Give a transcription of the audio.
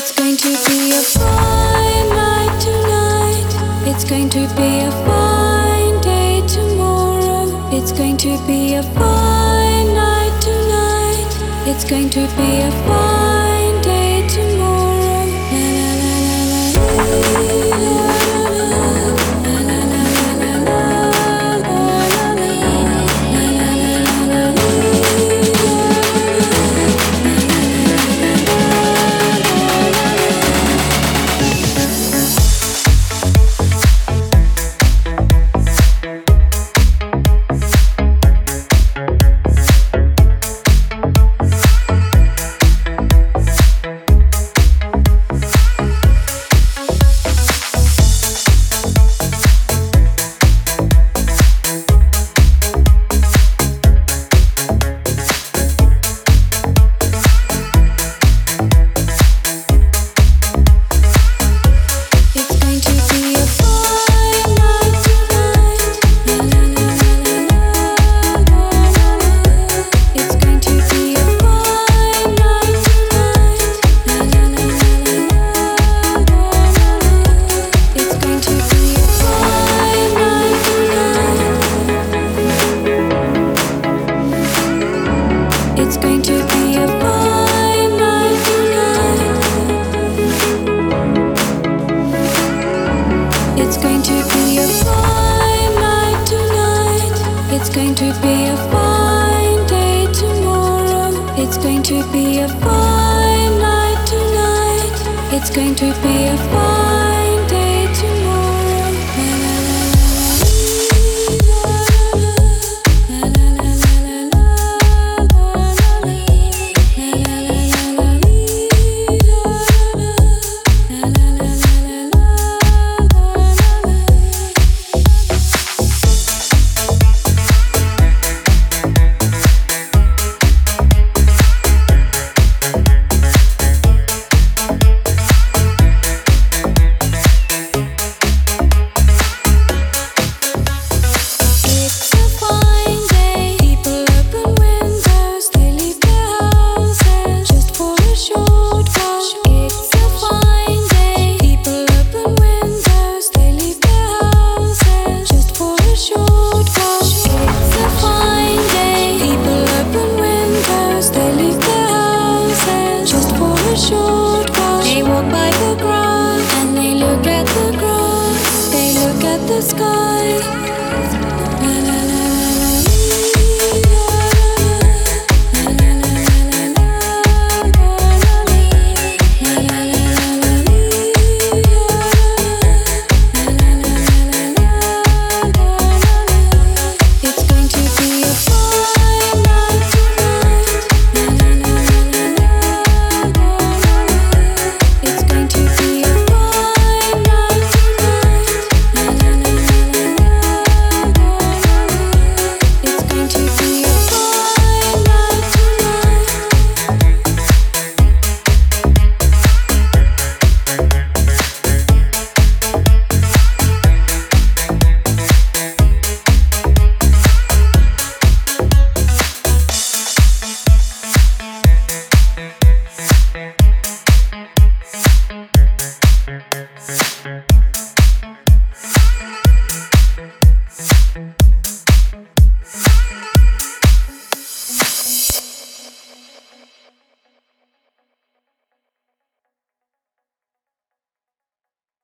It's going to be a fine night tonight. It's going to be a fine day tomorrow. It's going to be a fine night tonight. It's going to be a fine It's going to be a fine day tomorrow. It's going to be a fine night tonight. It's going to be a fine